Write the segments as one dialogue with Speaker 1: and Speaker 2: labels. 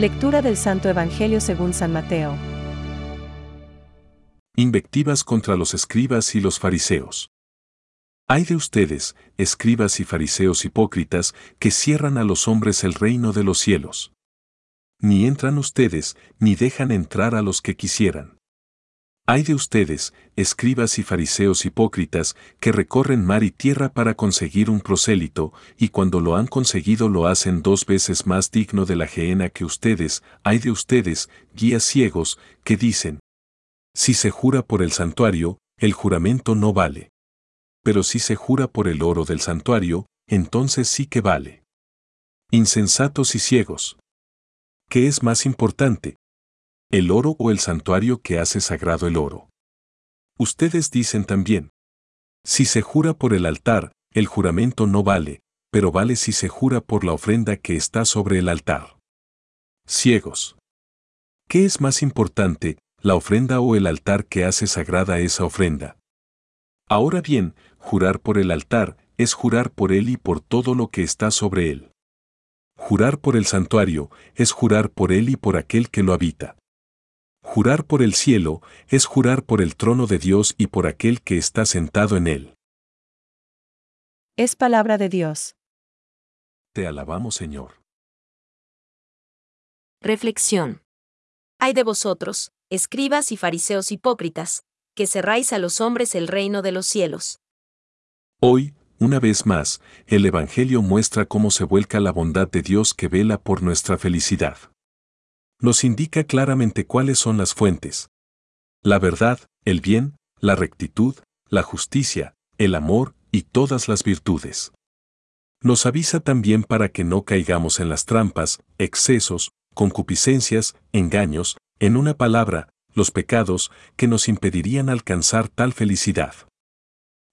Speaker 1: Lectura del Santo Evangelio según San Mateo.
Speaker 2: Invectivas contra los escribas y los fariseos. Hay de ustedes, escribas y fariseos hipócritas, que cierran a los hombres el reino de los cielos. Ni entran ustedes, ni dejan entrar a los que quisieran. Hay de ustedes, escribas y fariseos hipócritas, que recorren mar y tierra para conseguir un prosélito, y cuando lo han conseguido lo hacen dos veces más digno de la gehenna que ustedes, hay de ustedes, guías ciegos, que dicen, si se jura por el santuario, el juramento no vale. Pero si se jura por el oro del santuario, entonces sí que vale. Insensatos y ciegos. ¿Qué es más importante? ¿El oro o el santuario que hace sagrado el oro? Ustedes dicen también, si se jura por el altar, el juramento no vale, pero vale si se jura por la ofrenda que está sobre el altar. Ciegos. ¿Qué es más importante, la ofrenda o el altar que hace sagrada esa ofrenda? Ahora bien, jurar por el altar es jurar por él y por todo lo que está sobre él. Jurar por el santuario es jurar por él y por aquel que lo habita. Jurar por el cielo es jurar por el trono de Dios y por aquel que está sentado en él.
Speaker 1: Es palabra de Dios.
Speaker 2: Te alabamos, Señor.
Speaker 3: Reflexión. Hay de vosotros, escribas y fariseos hipócritas, que cerráis a los hombres el reino de los cielos.
Speaker 2: Hoy, una vez más, el Evangelio muestra cómo se vuelca la bondad de Dios que vela por nuestra felicidad. Nos indica claramente cuáles son las fuentes. La verdad, el bien, la rectitud, la justicia, el amor y todas las virtudes. Nos avisa también para que no caigamos en las trampas, excesos, concupiscencias, engaños, en una palabra, los pecados que nos impedirían alcanzar tal felicidad.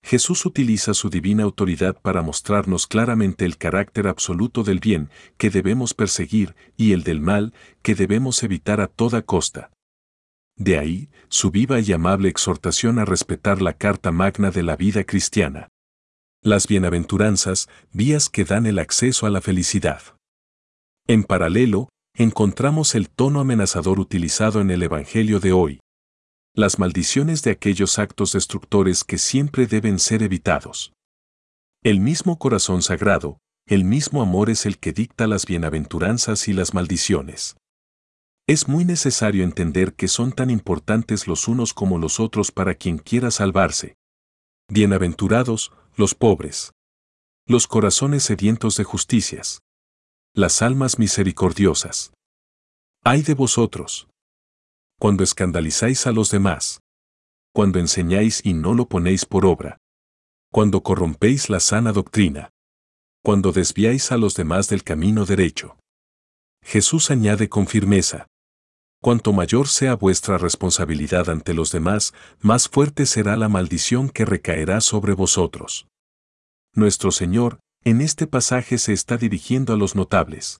Speaker 2: Jesús utiliza su divina autoridad para mostrarnos claramente el carácter absoluto del bien que debemos perseguir y el del mal que debemos evitar a toda costa. De ahí, su viva y amable exhortación a respetar la carta magna de la vida cristiana. Las bienaventuranzas, vías que dan el acceso a la felicidad. En paralelo, encontramos el tono amenazador utilizado en el Evangelio de hoy. Las maldiciones de aquellos actos destructores que siempre deben ser evitados. El mismo corazón sagrado, el mismo amor es el que dicta las bienaventuranzas y las maldiciones. Es muy necesario entender que son tan importantes los unos como los otros para quien quiera salvarse. Bienaventurados, los pobres. Los corazones sedientos de justicias las almas misericordiosas. Ay de vosotros. Cuando escandalizáis a los demás. Cuando enseñáis y no lo ponéis por obra. Cuando corrompéis la sana doctrina. Cuando desviáis a los demás del camino derecho. Jesús añade con firmeza. Cuanto mayor sea vuestra responsabilidad ante los demás, más fuerte será la maldición que recaerá sobre vosotros. Nuestro Señor, en este pasaje se está dirigiendo a los notables.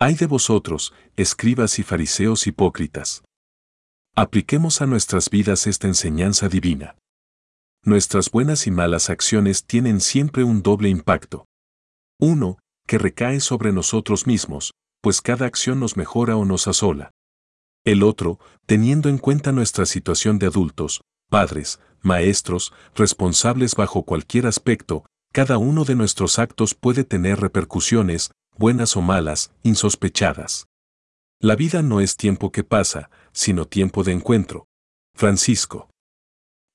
Speaker 2: Hay de vosotros, escribas y fariseos hipócritas. Apliquemos a nuestras vidas esta enseñanza divina. Nuestras buenas y malas acciones tienen siempre un doble impacto. Uno, que recae sobre nosotros mismos, pues cada acción nos mejora o nos asola. El otro, teniendo en cuenta nuestra situación de adultos, padres, maestros, responsables bajo cualquier aspecto, cada uno de nuestros actos puede tener repercusiones, buenas o malas, insospechadas. La vida no es tiempo que pasa, sino tiempo de encuentro. Francisco.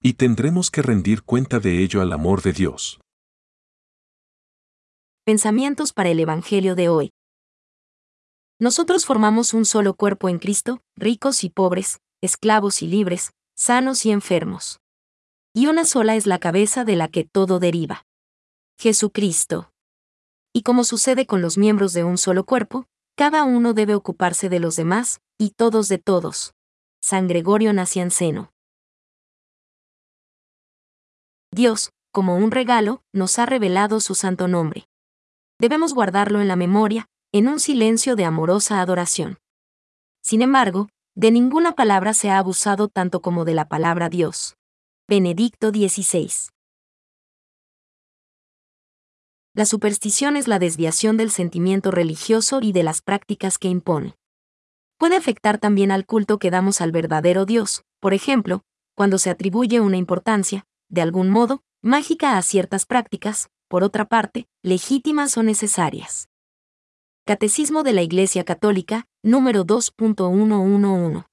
Speaker 2: Y tendremos que rendir cuenta de ello al amor de Dios.
Speaker 3: Pensamientos para el Evangelio de hoy. Nosotros formamos un solo cuerpo en Cristo, ricos y pobres, esclavos y libres, sanos y enfermos. Y una sola es la cabeza de la que todo deriva. Jesucristo. Y como sucede con los miembros de un solo cuerpo, cada uno debe ocuparse de los demás, y todos de todos. San Gregorio Nacianceno. Dios, como un regalo, nos ha revelado su santo nombre. Debemos guardarlo en la memoria, en un silencio de amorosa adoración. Sin embargo, de ninguna palabra se ha abusado tanto como de la palabra Dios. Benedicto XVI. La superstición es la desviación del sentimiento religioso y de las prácticas que impone. Puede afectar también al culto que damos al verdadero Dios, por ejemplo, cuando se atribuye una importancia, de algún modo, mágica a ciertas prácticas, por otra parte, legítimas o necesarias. Catecismo de la Iglesia Católica, número 2.111.